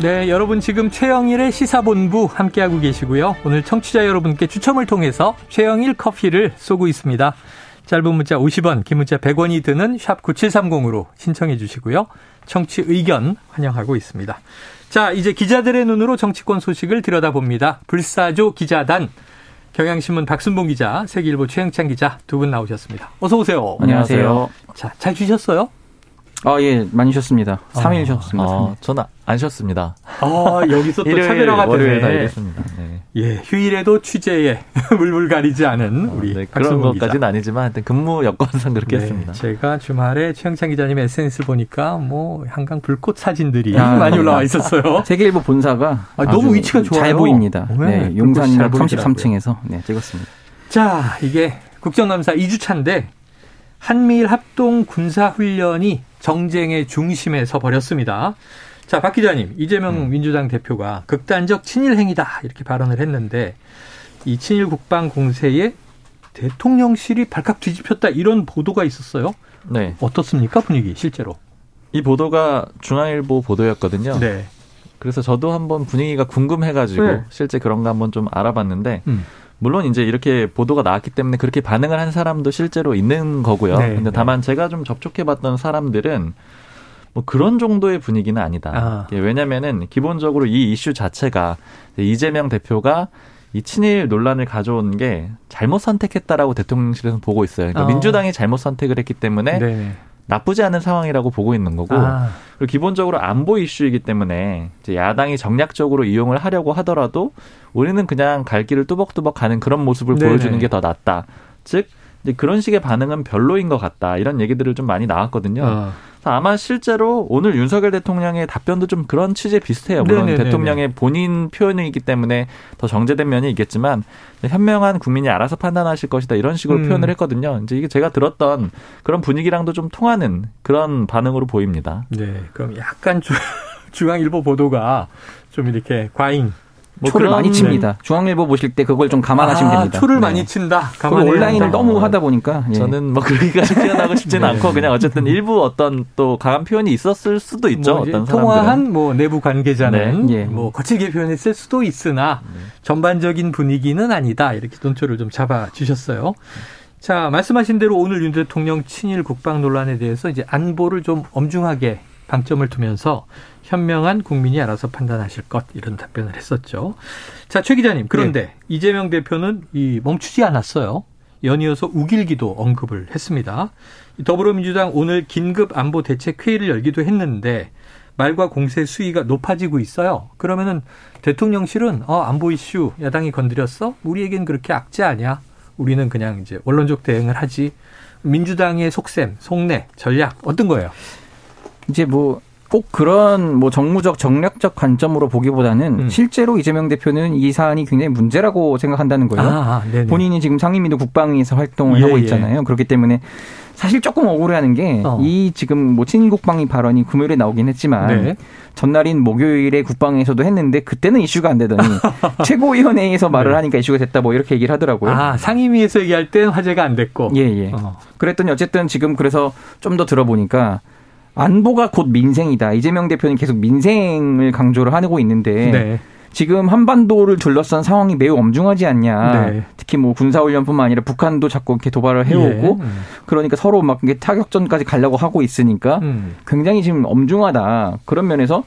네, 여러분 지금 최영일의 시사본부 함께하고 계시고요. 오늘 청취자 여러분께 추첨을 통해서 최영일 커피를 쏘고 있습니다. 짧은 문자 50원, 긴 문자 100원이 드는 샵 9730으로 신청해 주시고요. 청취 의견 환영하고 있습니다. 자, 이제 기자들의 눈으로 정치권 소식을 들여다봅니다. 불사조 기자단. 경향신문 박순봉 기자, 세계일보 최영찬 기자 두 분 나오셨습니다. 어서 오세요. 안녕하세요. 자, 잘 쉬셨어요? 아, 예, 많이 쉬었습니다. 3일 쉬었습니다. 어, 저는 안 쉬었습니다. 아, 여기서 또 차별화가 되네. 일했습니다. 네. 예, 휴일에도 취재에 물불 가리지 않은 우리 네, 그런. 것까지는 아니지만 하여튼 근무 여건상 그렇게 네, 했습니다. 제가 주말에 최영찬 기자님 SNS를 보니까 뭐 한강 불꽃 사진들이 아, 많이 네. 올라와 있었어요. 세계일보 본사가 아, 너무 위치가 좋아요. 잘 보입니다. 네, 네, 보이더라고요. 33층에서 네, 찍었습니다. 자, 이게 국정감사 2주차인데 한미일 합동 군사 훈련이 정쟁의 중심에 서 버렸습니다. 자, 박 기자님, 이재명 음. 민주당 대표가 극단적 친일 행위다 이렇게 발언을 했는데 이 친일 국방 공세에 대통령실이 발칵 뒤집혔다 이런 보도가 있었어요. 네. 어떻습니까 분위기 실제로? 이 보도가 중앙일보 보도였거든요. 네. 그래서 저도 한번 분위기가 궁금해가지고 네. 실제 그런가 한번 좀 알아봤는데 음. 물론 이제 이렇게 보도가 나왔기 때문에 그렇게 반응을 한 사람도 실제로 있는 거고요. 네, 근데 네. 다만 제가 좀 접촉해 봤던 사람들은 뭐 그런 정도의 분위기는 아니다. 아. 예, 왜냐면은 기본적으로 이 이슈 자체가 이재명 대표가 이 친일 논란을 가져온 게 잘못 선택했다라고 대통령실에서 보고 있어요. 그러니까 어. 민주당이 잘못 선택을 했기 때문에 네. 나쁘지 않은 상황이라고 보고 있는 거고 아, 그리고 기본적으로 안보 이슈이기 때문에 이제 야당이 정략적으로 이용을 하려고 하더라도 우리는 그냥 갈 길을 뚜벅뚜벅 가는 그런 모습을 네네. 보여주는 게 더 낫다. 즉 이제 그런 식의 반응은 별로인 것 같다. 이런 얘기들을 좀 많이 나왔거든요. 어. 아마 실제로 오늘 윤석열 대통령의 답변도 좀 그런 취지에 비슷해요. 물론 네네네네. 대통령의 본인 표현이기 때문에 더 정제된 면이 있겠지만 현명한 국민이 알아서 판단하실 것이다 이런 식으로 음. 표현을 했거든요. 이제 이게 제가 들었던 그런 분위기랑도 좀 통하는 그런 반응으로 보입니다. 네. 그럼 약간 주, 중앙일보 보도가 좀 이렇게 과잉. 뭐 초를 많이 칩니다. 중앙일보 보실 때 그걸 좀 감안하시면 아, 됩니다. 초를 네. 많이 친다. 온라인을. 너무 하다 보니까 예. 저는 뭐 그러기까지 표현하고 싶지는 네. 않고 그냥 어쨌든 일부 어떤 또 강한 표현이 있었을 수도 있죠. 뭐 어떤 사람들은. 통화한 뭐 내부 관계자는 네. 예. 뭐 거칠게 표현했을 수도 있으나 전반적인 분위기는 아니다 이렇게 논조를 좀 잡아 주셨어요. 자 말씀하신 대로 오늘 윤 대통령 친일 국방 논란에 대해서 이제 안보를 좀 엄중하게 방점을 두면서 현명한 국민이 알아서 판단하실 것 이런 답변을 했었죠. 자 최 기자님 그런데 이재명 대표는 이 멈추지 않았어요. 연이어서 우길기도 언급을 했습니다. 더불어민주당 오늘 긴급 안보 대책 회의를 열기도 했는데 말과 공세 수위가 높아지고 있어요. 그러면은 대통령실은 어 안보 이슈 야당이 건드렸어? 우리에겐 그렇게 악재 아니야. 우리는 그냥 이제 원론적 대응을 하지. 민주당의 속셈, 속내, 전략 어떤 거예요? 이제 뭐 꼭 그런 뭐 정무적 정략적 관점으로 보기보다는 음. 실제로 이재명 대표는 이 사안이 굉장히 문제라고 생각한다는 거예요. 아, 네네. 본인이 지금 상임위도 국방위에서 활동을 예, 하고 예. 있잖아요. 그렇기 때문에 사실 조금 억울해하는 게이 어. 지금 뭐 친일 국방위 발언이 금요일에 나오긴 했지만 네. 전날인 목요일에 국방위에서도 했는데 그때는 이슈가 안 되더니 최고위원회에서 말을 네. 하니까 이슈가 됐다 뭐 이렇게 얘기를 하더라고요. 아 상임위에서 얘기할 땐 화제가 안 됐고. 예, 예. 어. 그랬더니 어쨌든 지금 그래서 좀 더 들어보니까 안보가 곧 민생이다. 이재명 대표는 계속 민생을 강조를 하고 있는데 네. 지금 한반도를 둘러싼 상황이 매우 엄중하지 않냐. 네. 특히 뭐 군사훈련뿐만 아니라 북한도 자꾸 이렇게 도발을 해오고 예. 음. 그러니까 서로 막 이게 타격전까지 가려고 하고 있으니까 음. 굉장히 지금 엄중하다. 그런 면에서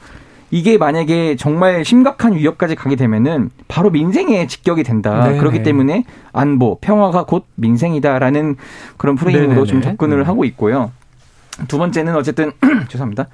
이게 만약에 정말 심각한 위협까지 가게 되면은 바로 민생에 직격이 된다. 네네. 그렇기 때문에 안보, 평화가 곧 민생이다라는 그런 프레임으로 네네네. 좀 접근을 음. 하고 있고요. 두 번째는 어쨌든 죄송합니다.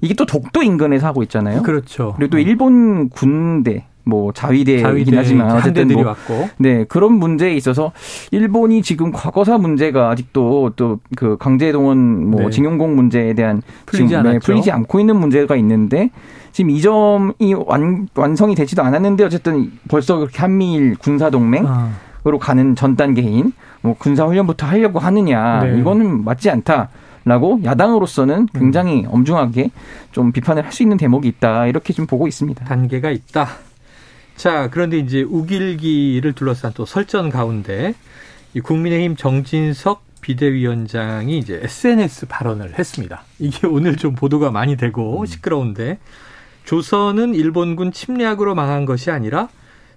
이게 또 독도 인근에서 하고 있잖아요. 그렇죠. 그리고 또 일본 군대 뭐 자위대이긴 자위대 하지만 어쨌든 뭐 왔고. 네, 그런 문제에 있어서 일본이 지금 과거사 문제가 아직도 또 그 강제동원 뭐 네. 징용공 문제에 대한 풀리지 지금, 네. 풀리지 않고 있는 문제가 있는데 지금 이 점이 완, 완성이 되지도 않았는데 어쨌든 벌써 그렇게 한미일 군사 동맹 아, 으로 가는 전 단계인 뭐 군사 훈련부터 하려고 하느냐 네. 이거는 맞지 않다 라고 야당으로서는 굉장히 엄중하게 좀 비판을 할 수 있는 대목이 있다 이렇게 좀 보고 있습니다. 단계가 있다. 자, 그런데 이제 우길기를 둘러싼 또 설전 가운데 이 국민의힘 정진석 비대위원장이 이제 SNS 발언을 했습니다. 이게 오늘 좀 보도가 많이 되고 시끄러운데 조선은 일본군 침략으로 망한 것이 아니라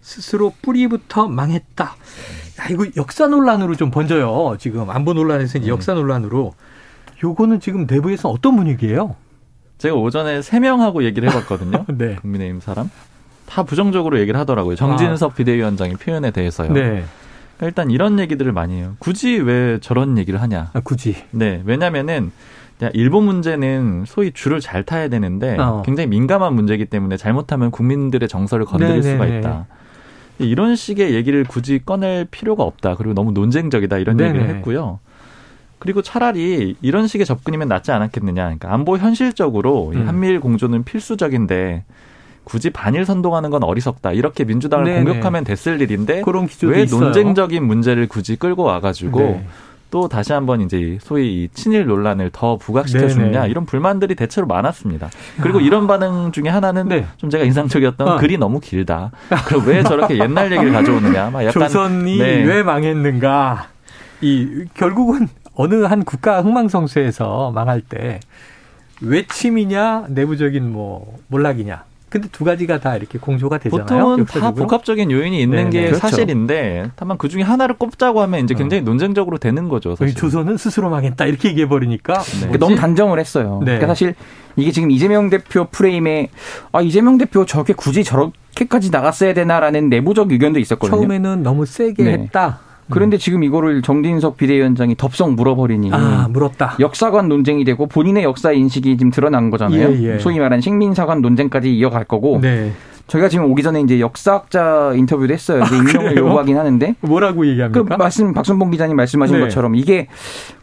스스로 뿌리부터 망했다. 야, 이거 역사 논란으로 좀 번져요. 지금 안보 논란에서 이제 역사 논란으로. 요거는 지금 내부에서 어떤 분위기예요? 제가 오전에 세 명하고 얘기를 해봤거든요. 네. 국민의힘 사람 다 부정적으로 얘기를 하더라고요. 정진석 비대위원장의 표현에 대해서요. 네. 그러니까 일단 이런 얘기들을 많이 해요. 굳이 왜 저런 얘기를 하냐? 아, 굳이. 네, 왜냐면은 일본 문제는 소위 줄을 잘 타야 되는데 어. 굉장히 민감한 문제이기 때문에 잘못하면 국민들의 정서를 건드릴 네네네. 수가 있다. 이런 식의 얘기를 굳이 꺼낼 필요가 없다. 그리고 너무 논쟁적이다 이런 네네. 얘기를 했고요. 그리고 차라리 이런 식의 접근이면 낫지 않았겠느냐. 그러니까 안보 현실적으로 이 음. 한미일 공조는 필수적인데 굳이 반일 선동하는 건 어리석다. 이렇게 민주당을 네네. 공격하면 됐을 일인데 왜 있어요. 논쟁적인 문제를 굳이 끌고 와가지고 네. 또 다시 한번 이제 소위 이 친일 논란을 더 부각시켜. 주느냐 이런 불만들이 대체로 많았습니다. 그리고 이런 반응 중에 하나는 네. 좀 제가 인상적이었던 어. 글이 너무 길다. 그리고 왜 저렇게 옛날 얘기를 가져오느냐. 막 약간 조선이 네. 왜 망했는가? 이 결국은 어느 한 국가 흥망성쇠에서 망할 때 외침이냐 내부적인 뭐 몰락이냐. 근데 두 가지가 다 이렇게 공조가 되잖아요. 보통은 다 역사적으로. 복합적인 요인이 있는 네네. 게 그렇죠. 사실인데 다만 그 중에 하나를 꼽자고 하면 이제 굉장히 논쟁적으로 되는 거죠. 저희 사실. 조선은 스스로 망했다 이렇게 얘기해 버리니까 그러니까 너무 단정을 했어요. 네. 그러니까 사실 이게 지금 이재명 대표 프레임에 아 이재명 대표 저게 굳이 저렇게까지 나갔어야 되나라는 내부적 의견도 있었거든요. 처음에는 너무 세게 네. 했다. 그런데 지금 이거를 정진석 비대위원장이 덥석 물어버리니 아 물었다. 역사관 논쟁이 되고 본인의 역사 인식이 지금 드러난 거잖아요. 예, 예. 소위 말하는 식민사관 논쟁까지 이어갈 거고 네. 저희가 지금 오기 전에 이제 역사학자 인터뷰도 했어요. 이제 임명을 그래요? 요구하긴 하는데 뭐라고 그 얘기합니까? 말씀 박순봉 기자님 말씀하신 네. 것처럼 이게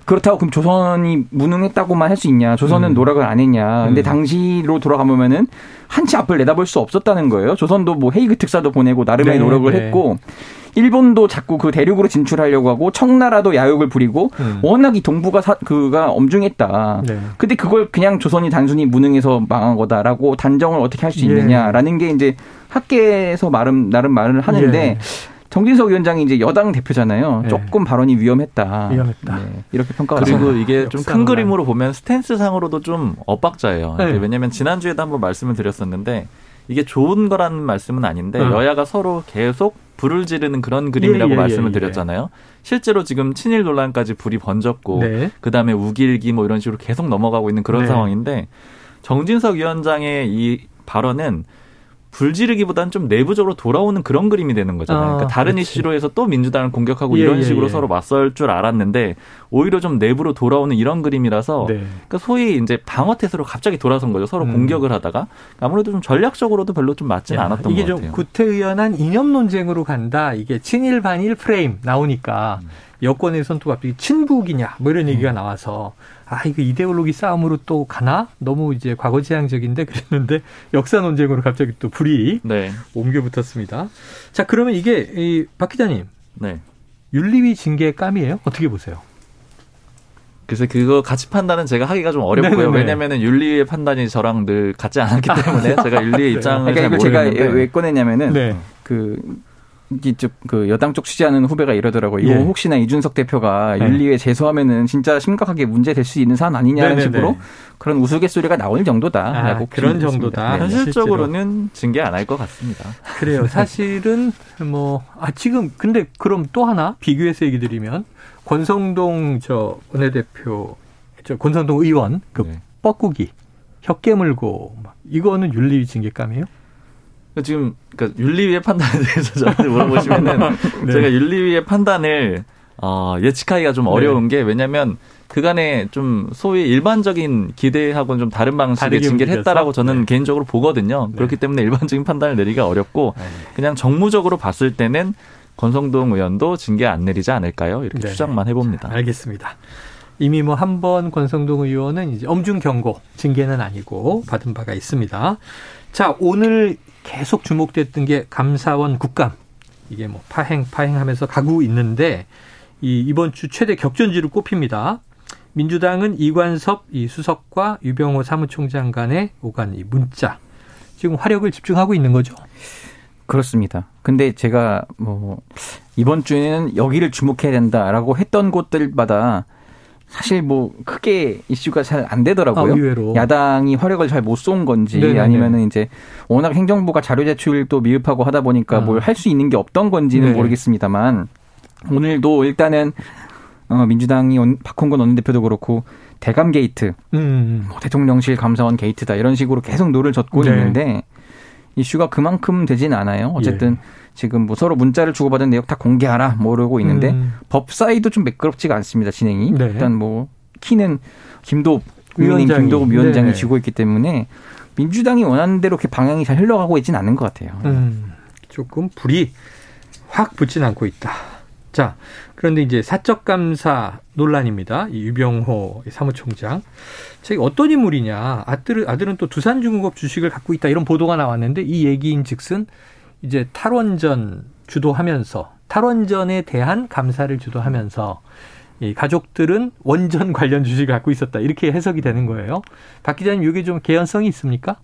그렇다고 그럼 조선이 무능했다고만 할 수 있냐? 조선은 음. 노력을 안 했냐? 근데 음. 당시로 돌아가 보면은 한치 앞을 내다볼 수 없었다는 거예요. 조선도 뭐 헤이그 특사도 보내고 나름의 네, 노력을 네. 했고 일본도 자꾸 그 대륙으로 진출하려고 하고 청나라도 야욕을 부리고 음. 워낙 이 동북아 사, 그가 엄중했다. 네. 근데 그걸 그냥 조선이 단순히 무능해서 망한 거다라고 단정을 어떻게 할수 예. 있느냐라는 게 이제 학계에서 나름 나름 말을 하는데 예. 정진석 위원장이 이제 여당 대표잖아요. 예. 조금 발언이 위험했다. 위험했다. 네, 이렇게 평가가 그리고. 이게 좀 큰. 그림으로 보면 스탠스 상으로도 좀 엇박자예요. 네. 왜냐하면 지난주에도 한번 말씀을 드렸었는데 이게 좋은 거라는 말씀은 아닌데 어. 여야가 서로 계속 불을 지르는 그런 그림이라고 예, 예, 말씀을 예, 드렸잖아요. 실제로 지금 친일 논란까지 불이 번졌고 네. 그다음에 우길기 뭐 이런 식으로 계속 넘어가고 있는 그런 네. 상황인데 정진석 위원장의 이 발언은 불지르기보다는 좀 내부적으로 돌아오는 그런 그림이 되는 거잖아요. 아, 그러니까 다른 그렇지. 이슈로 해서 또 민주당을 공격하고 예, 이런 예, 식으로 예. 서로 맞설 줄 알았는데 오히려 좀 내부로 돌아오는 이런 그림이라서 네. 그러니까 소위 이제 방어 태세로 갑자기 돌아선 거죠. 서로 음. 공격을 하다가 아무래도 좀 전략적으로도 별로 좀 맞지는 야, 않았던 이게 것좀 같아요. 구태의연한 이념 논쟁으로 간다. 이게 친일 반일 프레임 나오니까 음. 여권에선 또 갑자기 친북이냐 뭐 이런 얘기가 나와서 아 이거 이데올로기 싸움으로 또 가나 너무 이제 과거지향적인데 그랬는데 역사 논쟁으로 갑자기 또 불이 네, 옮겨 붙었습니다. 자 그러면 이게 이 박 기자님 네. 윤리위 징계 감이에요? 어떻게 보세요? 그래서 그거 가치 판단은 제가 하기가 좀 어렵고요. 네네네. 왜냐면은 윤리의 판단이 저랑 늘 같지 않았기 때문에 제가 윤리의 입장을 그러니까 잘 이걸 제가 모르겠는데 왜 꺼냈냐면은 네. 그 그 여당 쪽 취재하는 후배가 이러더라고요. 이거 예. 혹시나 이준석 대표가 네. 윤리위에 제소하면은 진짜 심각하게 문제 될 수 있는 사안 아니냐는 네네네. 식으로 그런 우스갯소리가 나올 정도다라고 아, 그런 정도다. 네. 현실적으로는 징계 안 할 것 같습니다. 그래요. 사실은 뭐 아 지금 근데 그럼 또 하나 비교해서 얘기 드리면 권성동 저 원내대표 저 권성동 의원 그 네. 뻐꾸기 혀 깨물고 막 이거는 윤리 징계감이에요? 그러니까 지금 그러니까 윤리위의 판단에 대해서 저한테 물어보시면은 네. 제가 윤리위의 판단을 어, 예측하기가 좀 어려운 게 왜냐하면 그간에 좀 소위 일반적인 기대하고는 좀 다른 방식의 징계를 했다라고 저는 네. 개인적으로 보거든요. 네. 그렇기 때문에 일반적인 판단을 내리기가 어렵고 네. 그냥 정무적으로 봤을 때는 권성동 의원도 징계 안 내리지 않을까요? 이렇게 네. 추정만 해봅니다. 자, 알겠습니다. 이미 뭐 한 번 권성동 의원은 이제 엄중 경고 징계는 아니고 받은 바가 있습니다. 자 오늘 계속 주목됐던 게 감사원 국감 이게 뭐 파행 파행하면서 가고 있는데 이 이번 주 최대 격전지로 꼽힙니다. 민주당은 이관섭 이 수석과 유병호 사무총장 간의 오간 이 문자 지금 화력을 집중하고 있는 거죠. 그렇습니다. 근데 제가 뭐 이번 주에는 여기를 주목해야 된다라고 했던 곳들마다 사실 뭐 크게 이슈가 잘 안 되더라고요. 아, 야당이 화력을 잘 못 쏜 건지 네네네. 아니면은 이제 워낙 행정부가 자료 제출도 미흡하고 하다 보니까 아. 뭘할 수 있는 게 없던 건지는 네. 모르겠습니다만 오늘도 일단은 어, 민주당이 박홍근 원내대표도 그렇고 대감 게이트, 음. 뭐 대통령실 감사원 게이트다 이런 식으로 계속 노를 젓고 네. 있는데 이슈가 그만큼 되진 않아요. 어쨌든 예. 지금 뭐 서로 문자를 주고받은 내용 다 공개하라 몰고 있는데 음. 법사위도 좀 매끄럽지가 않습니다 진행이. 네. 일단 뭐 키는 김도 위원님 김도국 위원장이 네. 쥐고 있기 때문에 민주당이 원하는 대로 그 방향이 잘 흘러가고 있지는 않은 것 같아요. 음. 조금 불이 확 붙진 않고 있다. 자, 그런데 이제 사적 감사 논란입니다. 이 유병호 사무총장. 자, 어떤 인물이냐. 아들은 또 두산중공업 주식을 갖고 있다. 이런 보도가 나왔는데 이 얘기인 즉슨 이제 탈원전 주도하면서 탈원전에 대한 감사를 주도하면서 이 가족들은 원전 관련 주식을 갖고 있었다. 이렇게 해석이 되는 거예요. 박 기자님, 이게 좀 개연성이 있습니까?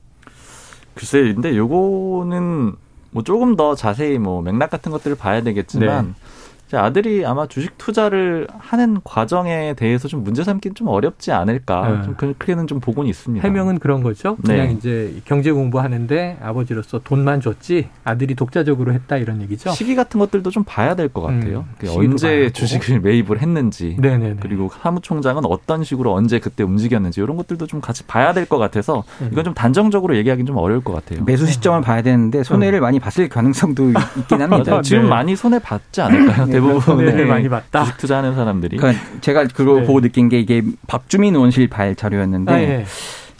글쎄, 근데 요거는 뭐 조금 더 자세히 뭐 맥락 같은 것들을 봐야 되겠지만 네. 아들이 아마 주식 투자를 하는 과정에 대해서 좀 문제 삼기는 좀 어렵지 않을까. 네. 좀 그렇게는 좀 보고는 있습니다. 해명은 그런 거죠. 그냥 네. 이제 경제 공부하는데 아버지로서 돈만 줬지 아들이 독자적으로 했다 이런 얘기죠. 시기 같은 것들도 좀 봐야 될 것 같아요. 음, 언제 주식을 매입을 했는지, 네네네. 그리고 사무총장은 어떤 식으로 언제 그때 움직였는지 이런 것들도 좀 같이 봐야 될 것 같아서 음. 이건 좀 단정적으로 얘기하기는 좀 어려울 것 같아요. 매수 시점을 봐야 되는데 손해를 음. 많이 봤을 가능성도 있긴 합니다. 지금 네. 많이 손해 봤지 않을까요? 대부분 네, 많이 봤다. 주식 투자하는 사람들이. 그러니까 제가 그거 네. 보고 느낀 게 이게 박주민 의원실 발 자료였는데. 아, 예.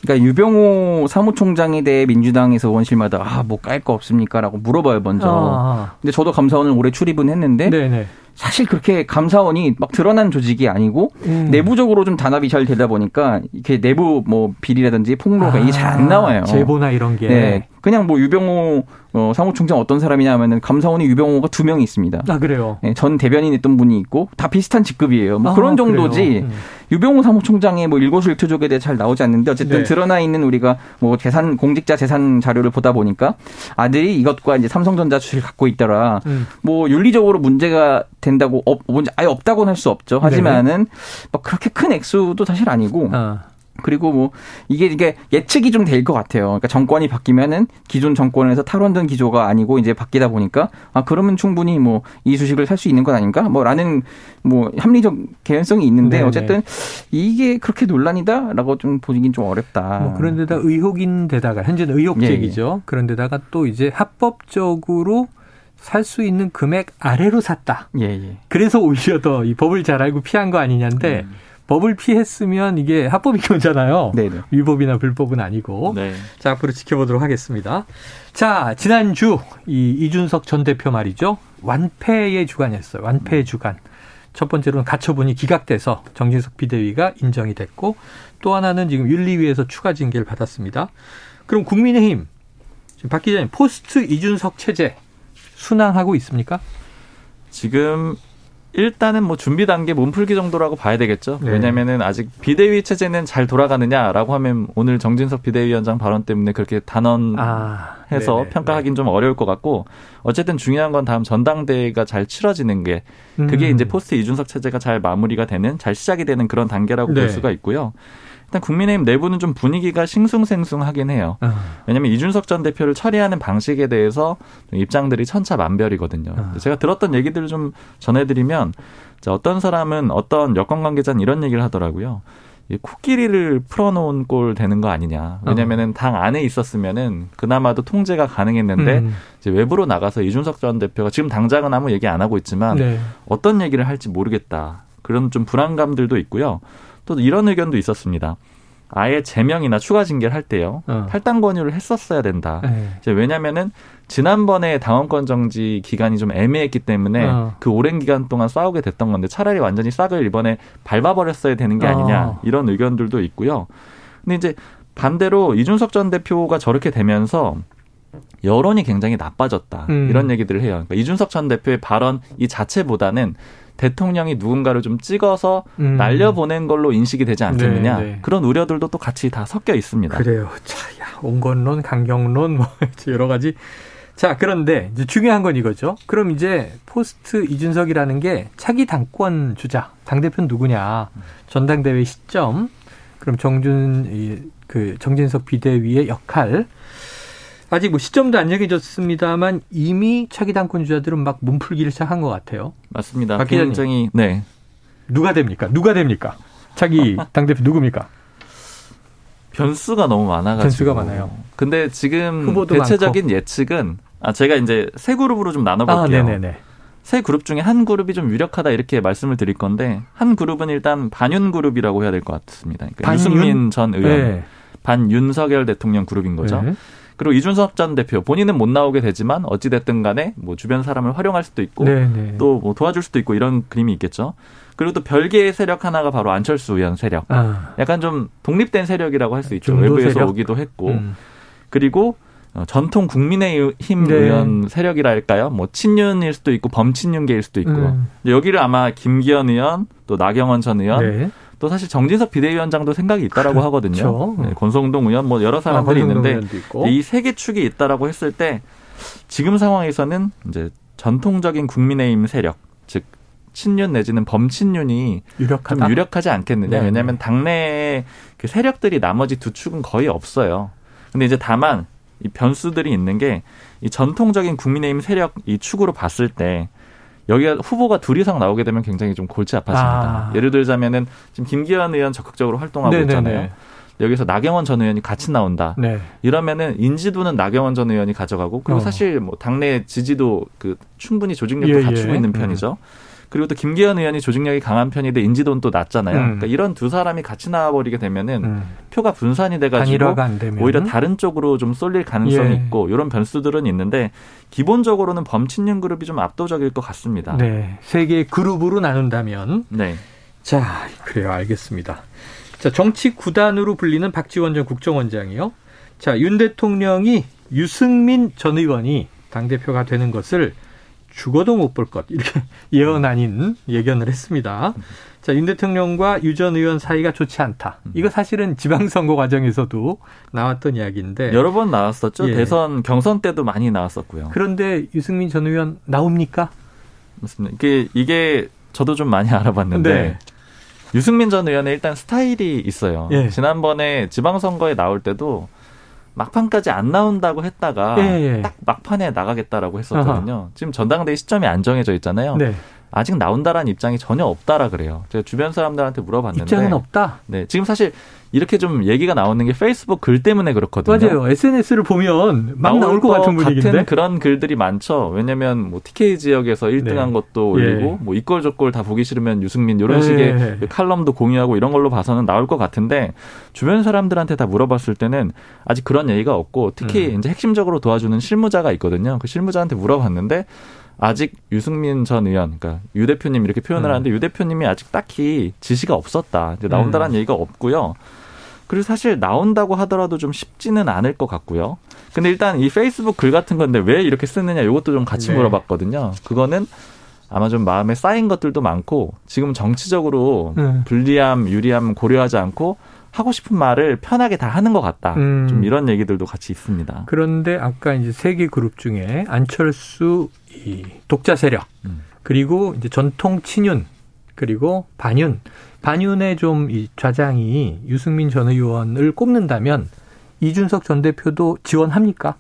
그러니까 유병호 사무총장에 대해 민주당에서 의원실마다 아 뭐 깔 거 없습니까라고 물어봐요 먼저. 아. 근데 저도 감사원을 올해 출입은 했는데 네네. 네. 사실 그렇게 감사원이 막 드러난 조직이 아니고 음. 내부적으로 좀 단합이 잘 되다 보니까 이렇게 내부 뭐 비리라든지 폭로가 아, 이게 잘 안 나와요. 제보나 이런 게. 네. 그냥 뭐 유병호 어, 사무총장 어떤 사람이냐 하면은 감사원이 유병호가 두 명이 있습니다. 아 그래요? 네, 전 대변인 했던 분이 있고 다 비슷한 직급이에요. 뭐 아, 그런 정도지. 음. 유병호 사무총장의 뭐 일거수일투족에 대해 잘 나오지 않는데 어쨌든 네. 드러나 있는 우리가 뭐 재산 공직자 재산 자료를 보다 보니까 아들이 이것과 이제 삼성전자 주식을 갖고 있더라. 음. 뭐 윤리적으로 문제가 된다고 업, 아예 없다고는 할 수 없죠. 하지만은 뭐 그렇게 큰 액수도 사실 아니고. 아. 그리고 뭐 이게 이게 예측이 좀 될 것 같아요. 그러니까 정권이 바뀌면은 기존 정권에서 탈원전 기조가 아니고 이제 바뀌다 보니까 아 그러면 충분히 뭐 이 주식을 살 수 있는 건 아닌가? 뭐라는 뭐 합리적 개연성이 있는데 네네. 어쨌든 이게 그렇게 논란이다라고 좀 보기긴 좀 어렵다. 뭐 그런데다 의혹인 데다가 현재는 의혹적이죠. 예, 예. 그런데다가 또 이제 합법적으로 살수 있는 금액 아래로 샀다. 예, 예. 그래서 오히려 더 이 법을 잘 알고 피한 거 아니냐인데. 음. 법을 피했으면 이게 합법인 거잖아요. 네네. 위법이나 불법은 아니고. 네. 자, 앞으로 지켜보도록 하겠습니다. 자, 지난주 이 이준석 전 대표 말이죠. 완패의 주간이었어요. 완패의 주간. 첫 번째로는 가처분이 기각돼서 정진석 비대위가 인정이 됐고 또 하나는 지금 윤리위에서 추가 징계를 받았습니다. 그럼 국민의힘 지금 박 기자님 포스트 이준석 체제 순항하고 있습니까? 지금 일단은 뭐 준비 단계 몸풀기 정도라고 봐야 되겠죠. 네. 왜냐면은 아직 비대위 체제는 잘 돌아가느냐라고 하면 오늘 정진석 비대위원장 발언 때문에 그렇게 단언해서 아, 평가하기는 좀 어려울 것 같고 어쨌든 중요한 건 다음 전당대회가 잘 치러지는 게 그게 음. 이제 포스트 이준석 체제가 잘 마무리가 되는 잘 시작이 되는 그런 단계라고 네. 볼 수가 있고요. 국민의힘 내부는 좀 분위기가 싱숭생숭하긴 해요. 어. 왜냐하면 이준석 전 대표를 처리하는 방식에 대해서 입장들이 천차만별이거든요. 어. 제가 들었던 얘기들을 좀 전해드리면 어떤 사람은 어떤 여권 관계자는 이런 얘기를 하더라고요. 이 코끼리를 풀어놓은 꼴 되는 거 아니냐. 왜냐면은 당 안에 있었으면은 그나마도 통제가 가능했는데 음. 이제 외부로 나가서 이준석 전 대표가 지금 당장은 아무 얘기 안 하고 있지만 네. 어떤 얘기를 할지 모르겠다. 그런 좀 불안감들도 있고요. 또 이런 의견도 있었습니다. 아예 제명이나 추가 징계를 할 때요 어. 탈당 권유를 했었어야 된다. 네. 이제 왜냐면은 지난번에 당원권 정지 기간이 좀 애매했기 때문에 어. 그 오랜 기간 동안 싸우게 됐던 건데 차라리 완전히 싹을 이번에 밟아버렸어야 되는 게 아니냐 어. 이런 의견들도 있고요. 근데 이제 반대로 이준석 전 대표가 저렇게 되면서 여론이 굉장히 나빠졌다 음. 이런 얘기들을 해요. 그러니까 이준석 전 대표의 발언 이 자체보다는 대통령이 누군가를 좀 찍어서 음. 날려보낸 걸로 인식이 되지 않겠느냐 네, 네. 그런 우려들도 또 같이 다 섞여 있습니다. 그래요. 자, 야, 온건론, 강경론 뭐 여러 가지. 자, 그런데 이제 중요한 건 이거죠. 그럼 이제 포스트 이준석이라는 게 차기 당권 주자 당 대표는 누구냐 전당대회 시점 그럼 정준 그 정진석 비대위의 역할 아직 뭐 시점도 안 정해졌습니다만 이미 차기 당권 주자들은 막 몸풀기를 시작한 것 같아요. 맞습니다. 굉장히 네. 누가 됩니까? 누가 됩니까? 차기 당 대표 누굽니까? 변수가 너무 많아가지고. 변수가 많아요. 근데 지금 대체적인 많고. 예측은 아 제가 이제 세 그룹으로 좀 나눠볼게요. 아, 네네네. 세 그룹 중에 한 그룹이 좀 유력하다 이렇게 말씀을 드릴 건데 한 그룹은 일단 반윤 그룹이라고 해야 될 것 같습니다. 그러니까 유승민 전 의원, 네. 반윤석열 대통령 그룹인 거죠. 네. 그리고 이준석 전 대표 본인은 못 나오게 되지만 어찌 됐든 간에 뭐 주변 사람을 활용할 수도 있고 네, 네. 또뭐 도와줄 수도 있고 이런 그림이 있겠죠. 그리고 또 별개의 세력 하나가 바로 안철수 의원 세력. 아. 약간 좀 독립된 세력이라고 할 수 있죠. 외부에서 세력? 오기도 했고. 음. 그리고 어, 전통 국민의힘 네. 의원 세력이랄까요? 뭐 친윤일 수도 있고 범친윤계일 수도 있고. 음. 여기를 아마 김기현 의원 또 나경원 전 의원 네. 또 사실 정진석 비대위원장도 생각이 있다라고. 하거든요. 네, 권성동 의원 뭐 여러 사람들이 아, 있는데 이 세 개 축이 있다라고 했을 때 지금 상황에서는 이제 전통적인 국민의힘 세력 즉 친윤 내지는 범친윤이 유력하다? 좀 유력하지 않겠느냐. 네. 왜냐하면 당내에 그 세력들이 나머지 두 축은 거의 없어요. 근데 이제 다만 이 변수들이 있는 게 이 전통적인 국민의힘 세력 이 축으로 봤을 때 여기가 후보가 둘 이상 나오게 되면 굉장히 좀 골치 아파집니다. 아. 예를 들자면은 지금 김기현 의원 적극적으로 활동하고 네네네. 있잖아요. 여기서 나경원 전 의원이 같이 나온다. 네. 이러면은 인지도는 나경원 전 의원이 가져가고 그리고 어. 사실 뭐 당내 지지도 그 충분히 조직력도 예, 갖추고 예. 있는 편이죠. 음. 그리고 또 김기현 의원이 조직력이 강한 편인데 인지도는 또 낮잖아요. 음. 그러니까 이런 두 사람이 같이 나와버리게 되면은 음. 표가 분산이 돼가지고 오히려 다른 쪽으로 좀 쏠릴 가능성이 예. 있고 이런 변수들은 있는데 기본적으로는 범친윤 그룹이 좀 압도적일 것 같습니다. 네, 세 개의 그룹으로 나눈다면. 네. 자, 그래요, 알겠습니다. 자, 정치 구단으로 불리는 박지원 전 국정원장이요. 자, 윤 대통령이 유승민 전 의원이 당 대표가 되는 것을 죽어도 못 볼 것 이렇게 예언 아닌 예견을 했습니다. 자, 윤 대통령과 유 전 의원 사이가 좋지 않다. 이거 사실은 지방선거 과정에서도 나왔던 이야기인데 여러 번 나왔었죠. 예. 대선 경선 때도 많이 나왔었고요. 그런데 유승민 전 의원 나옵니까? 맞습니다. 이게 이게 저도 좀 많이 알아봤는데 네. 유승민 전 의원의 일단 스타일이 있어요. 예. 지난번에 지방선거에 나올 때도 막판까지 안 나온다고 했다가 예, 예. 딱 막판에 나가겠다라고 했었거든요. 아하. 지금 전당대회 시점이 안 정해져 있잖아요. 네. 아직 나온다라는 입장이 전혀 없다라 그래요. 제가 주변 사람들한테 물어봤는데 입장은 없다. 네, 지금 사실 이렇게 좀 얘기가 나오는 게 페이스북 글 때문에 그렇거든요. 맞아요. SNS를 보면 막 나올 것 같은 분위기인데 같은 그런 글들이 많죠. 왜냐하면 뭐 TK 지역에서 1등한 네. 것도 올리고 예. 뭐 이꼴 저꼴 다 보기 싫으면 유승민 이런 예. 식의 칼럼도 공유하고 이런 걸로 봐서는 나올 것 같은데 주변 사람들한테 다 물어봤을 때는 아직 그런 얘기가 없고 특히 음. 이제 핵심적으로 도와주는 실무자가 있거든요. 그 실무자한테 물어봤는데 아직 유승민 전 의원, 그러니까 유 대표님 이렇게 표현을 음. 하는데 유 대표님이 아직 딱히 지시가 없었다. 이제 나온다라는 음. 얘기가 없고요. 그리고 사실 나온다고 하더라도 좀 쉽지는 않을 것 같고요. 근데 일단 이 페이스북 글 같은 건데 왜 이렇게 쓰느냐 이것도 좀 같이 네. 물어봤거든요. 그거는 아마 좀 마음에 쌓인 것들도 많고 지금 정치적으로 음. 불리함, 유리함 고려하지 않고 하고 싶은 말을 편하게 다 하는 것 같다. 음. 좀 이런 얘기들도 같이 있습니다. 그런데 아까 이제 세 개 그룹 중에 안철수 이 독자 세력 음. 그리고 이제 전통 친윤 그리고 반윤 반윤의 좀 이 좌장이 유승민 전 의원을 꼽는다면 이준석 전 대표도 지원합니까?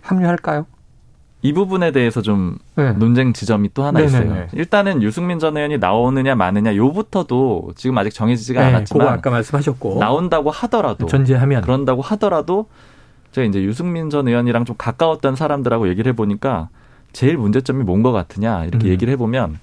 합류할까요? 이 부분에 대해서 좀 네. 논쟁 지점이 또 하나 네네네. 있어요. 일단은 유승민 전 의원이 나오느냐 마느냐 요부터도 지금 아직 정해지지가 네, 않았지만 아까 말씀하셨고 나온다고 하더라도 전제하면 그런다고 하더라도 제가 이제 유승민 전 의원이랑 좀 가까웠던 사람들하고 얘기를 해보니까 제일 문제점이 뭔 것 같으냐 이렇게 음. 얘기를 해보면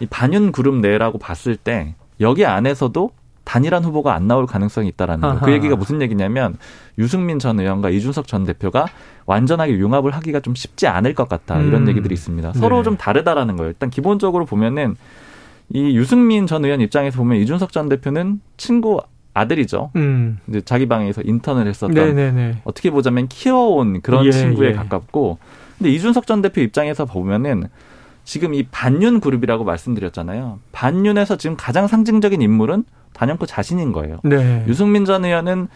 이 반윤 그룹 내라고 봤을 때 여기 안에서도 단일한 후보가 안 나올 가능성이 있다라는 거예요. 그 얘기가 무슨 얘기냐면 유승민 전 의원과 이준석 전 대표가 완전하게 융합을 하기가 좀 쉽지 않을 것 같다 이런 음. 얘기들이 있습니다. 서로 네. 좀 다르다라는 거예요. 일단 기본적으로 보면은 이 유승민 전 의원 입장에서 보면 이준석 전 대표는 친구 아들이죠. 음. 이제 자기 방에서 인턴을 했었던 네네네. 어떻게 보자면 키워온 그런 예, 친구에 예. 가깝고 근데 이준석 전 대표 입장에서 보면은 지금 이 반윤 그룹이라고 말씀드렸잖아요. 반윤에서 지금 가장 상징적인 인물은 단연코 자신인 거예요. 네. 유승민 전 의원은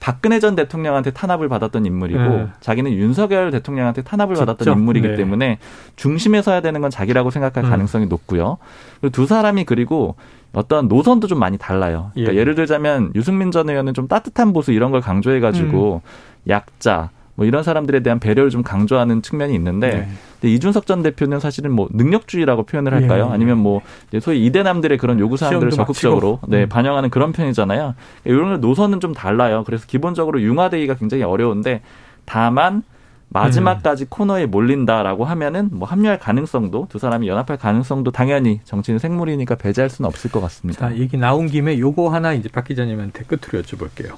박근혜 전 대통령한테 탄압을 받았던 인물이고 네. 자기는 윤석열 대통령한테 탄압을 직접? 받았던 인물이기 네. 때문에 중심에 서야 되는 건 자기라고 생각할 음. 가능성이 높고요. 그리고 두 사람이 그리고 어떤 노선도 좀 많이 달라요. 그러니까 예. 를 들자면 유승민 전 의원은 좀 따뜻한 보수 이런 걸 강조해가지고 음. 약자 뭐 이런 사람들에 대한 배려를 좀 강조하는 측면이 있는데 네. 근데 이준석 전 대표는 사실은 뭐 능력주의라고 표현을 할까요? 예. 아니면 뭐 소위 이대남들의 그런 요구 사항들을 적극적으로 네, 음. 반영하는 그런 편이잖아요. 이런 노선은 좀 달라요. 그래서 기본적으로 융화되기가 굉장히 어려운데 다만 마지막까지 음. 코너에 몰린다라고 하면은 뭐 합류할 가능성도 두 사람이 연합할 가능성도 당연히 정치는 생물이니까 배제할 수는 없을 것 같습니다. 자, 얘기 나온 김에 요거 하나 이제 박 기자님한테 끝으로 여쭤볼게요.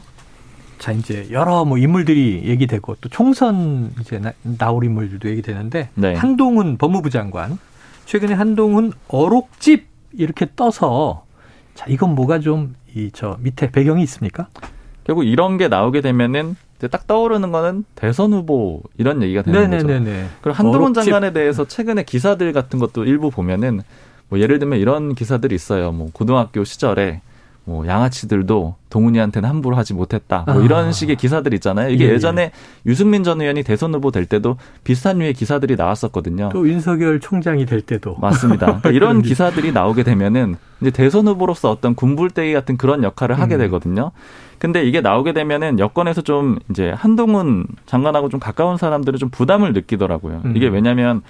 자, 이제 여러 뭐 인물들이 얘기되고 또 총선 이제 나, 나올 인물들도 얘기되는데 네. 한동훈 법무부 장관 최근에 한동훈 어록집 이렇게 떠서 자, 이건 뭐가 좀 이 저 밑에 배경이 있습니까? 결국 이런 게 나오게 되면은 딱 떠오르는 거는 대선 후보 이런 얘기가 되는 네네네네. 거죠. 그리고 한동훈 어록집. 장관에 대해서 최근에 기사들 같은 것도 일부 보면은 뭐 예를 들면 이런 기사들이 있어요. 뭐 고등학교 시절에 뭐 양아치들도 동훈이한테는 함부로 하지 못했다. 뭐 이런 아. 식의 기사들 있잖아요. 이게 예, 전에 예. 유승민 전 의원이 대선 후보 될 때도 비슷한 류의 기사들이 나왔었거든요. 또 윤석열 총장이 될 때도 맞습니다. 그러니까 이런 기사들이 나오게 되면은 이제 대선 후보로서 어떤 군불대기 같은 그런 역할을 하게 음. 되거든요. 근데 이게 나오게 되면은 여권에서 좀 이제 한동훈 장관하고 좀 가까운 사람들은 좀 부담을 느끼더라고요. 음. 이게 왜냐면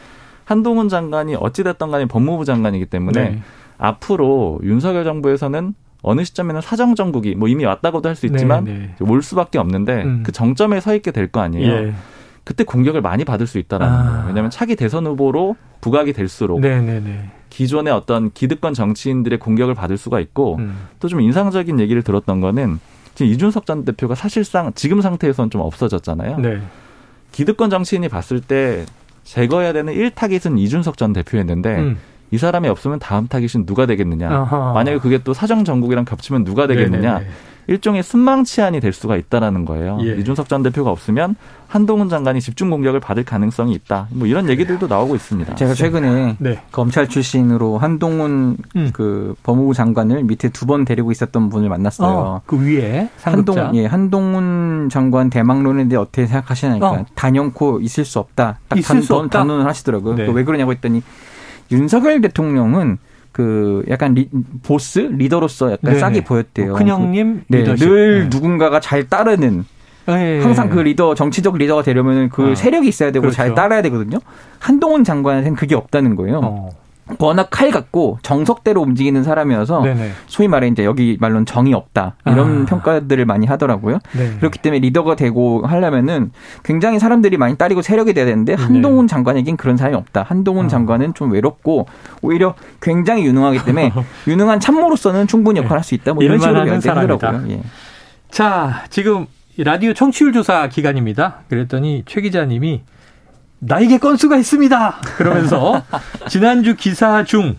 한동훈 장관이 어찌됐던 간에 법무부 장관이기 때문에 네. 앞으로 윤석열 정부에서는 어느 시점에는 사정 정국이 뭐 이미 왔다고도 할 수 있지만 네, 네. 올 수밖에 없는데 음. 그 정점에 서 있게 될 거 아니에요. 예. 그때 공격을 많이 받을 수 있다라는 아. 거예요. 왜냐하면 차기 대선 후보로 부각이 될수록 네네네. 네, 네. 기존의 어떤 기득권 정치인들의 공격을 받을 수가 있고 음. 또좀 인상적인 얘기를 들었던 거는 지금 이준석 전 대표가 사실상 지금 상태에서는 좀 없어졌잖아요. 네. 기득권 정치인이 봤을 때 제거해야 되는 1타깃은 이준석 전 대표였는데 음. 이 사람이 없으면 다음 타깃은 누가 되겠느냐. 아하. 만약에 그게 또 사정 정국이랑 겹치면 누가 되겠느냐. 네네네. 일종의 순망치안이 될 수가 있다라는 거예요. 예. 이준석 전 대표가 없으면 한동훈 장관이 집중 공격을 받을 가능성이 있다. 뭐 이런 얘기들도 나오고 있습니다. 제가 최근에 네. 검찰 출신으로 한동훈 음. 그 법무부 장관을 밑에 두 번 데리고 있었던 분을 만났어요. 어, 그 위에 한동 예 한동훈 장관 대망론에 대해 어떻게 생각하시냐니까 어. 단연코 있을 수 없다. 딱 있을 단, 수 없다. 단언을 하시더라고요. 네. 왜 그러냐고 했더니 윤석열 대통령은 그 약간 리, 보스 리더로서 약간 네 싹이 보였대요. 뭐 큰형님 그, 네, 늘 네. 누군가가 잘 따르는 네. 항상 그 리더 정치적 리더가 되려면 그 어. 세력이 있어야 되고 그렇죠. 잘 따라야 되거든요. 한동훈 장관한테는 그게 없다는 거예요. 어. 워낙 칼 같고 정석대로 움직이는 사람이어서 네네. 소위 말해 이제 여기 말로는 정이 없다 이런 아. 평가들을 많이 하더라고요. 네. 그렇기 때문에 리더가 되고 하려면은 굉장히 사람들이 많이 따르고 세력이 돼야 되는데 네. 한동훈 네. 장관에겐 그런 사람이 없다. 한동훈 아. 장관은 좀 외롭고 오히려 굉장히 유능하기 때문에 유능한 참모로서는 충분히 역할을 할수 있다. 뭐 이런 식으로 이야기하더라고요. 예. 자 지금 라디오 청취율 조사 기간입니다. 그랬더니 최 기자님이 나에게 건수가 있습니다. 그러면서 지난주 기사 중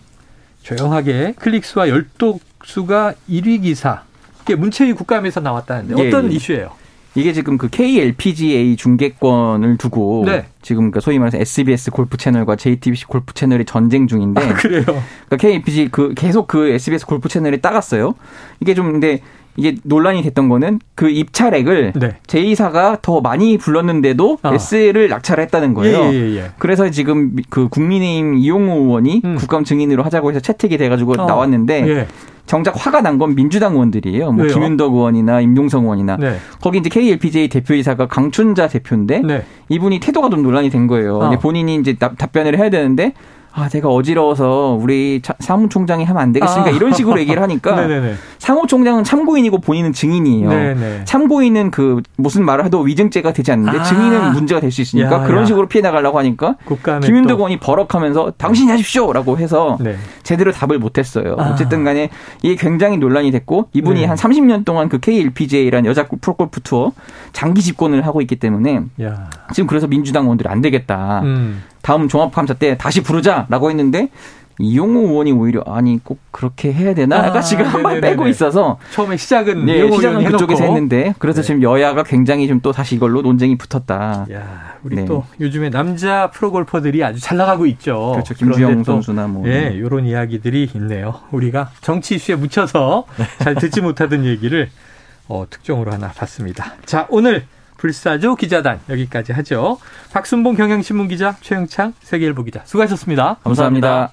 조용하게 클릭수와 열독수가 1위 기사. 이게 문체위 국감에서 나왔다는데 예, 어떤 예, 예. 이슈예요? 이게 지금 그 KLPGA 중계권을 두고 네. 지금 그 소위 말해서 SBS 골프 채널과 JTBC 골프 채널이 전쟁 중인데 아, 그래요. 그러니까 KLPG 그 계속 그 SBS 골프 채널이 따갔어요. 이게 좀 근데 이게 논란이 됐던 거는 그 입찰액을 네. 제2사가 더 많이 불렀는데도 아. S를 낙찰했다는 거예요. 예, 예, 예. 그래서 지금 그 국민의힘 이용호 의원이 음. 국감 증인으로 하자고 해서 채택이 돼가지고 어. 나왔는데 예. 정작 화가 난 건 민주당 의원들이에요. 뭐 왜요? 김윤덕 의원이나 임종성 의원이나 네. 거기 이제 KLPJ 대표이사가 강춘자 대표인데 네. 이분이 태도가 좀 논란이 된 거예요. 어. 본인이 이제 답변을 해야 되는데 아, 제가 어지러워서 우리 사무총장이 하면 안 되겠습니까? 아. 이런 식으로 얘기를 하니까 사무총장은 참고인이고 본인은 증인이에요. 네네. 참고인은 그 무슨 말을 해도 위증죄가 되지 않는데 아. 증인은 문제가 될 수 있으니까 야, 그런 야. 식으로 피해 나가려고 하니까 김윤덕 의원이 버럭하면서 당신이 하십시오라고 해서 네. 제대로 답을 못 했어요. 아. 어쨌든 간에 이게 굉장히 논란이 됐고 이분이 네. 한 30년 동안 그 KLPGA라는 여자 프로골프 투어 장기 집권을 하고 있기 때문에 야. 지금 그래서 민주당 의원들이 안 되겠다. 음. 다음 종합감사 때 다시 부르자라고 했는데 이용호 의원이 오히려 아니 꼭 그렇게 해야 되나? 약간 아, 지금 한 발 빼고 있어서 처음에 시작은 네, 시작은 그쪽에서 해놓고. 했는데 그래서 네. 지금 여야가 굉장히 좀 또 다시 이걸로 논쟁이 붙었다. 야, 우리 네. 또 요즘에 남자 프로 골퍼들이 아주 잘 나가고 있죠. 그렇죠. 김주영 선수나 뭐 예, 네, 이런 이야기들이 있네요. 우리가 정치 이슈에 묻혀서 잘 듣지 못하던 얘기를 어, 특종으로 하나 봤습니다. 자, 오늘 불사조 기자단 여기까지 하죠. 박순봉 경향신문 기자, 최영창 세계일보 기자 수고하셨습니다 감사합니다. 감사합니다.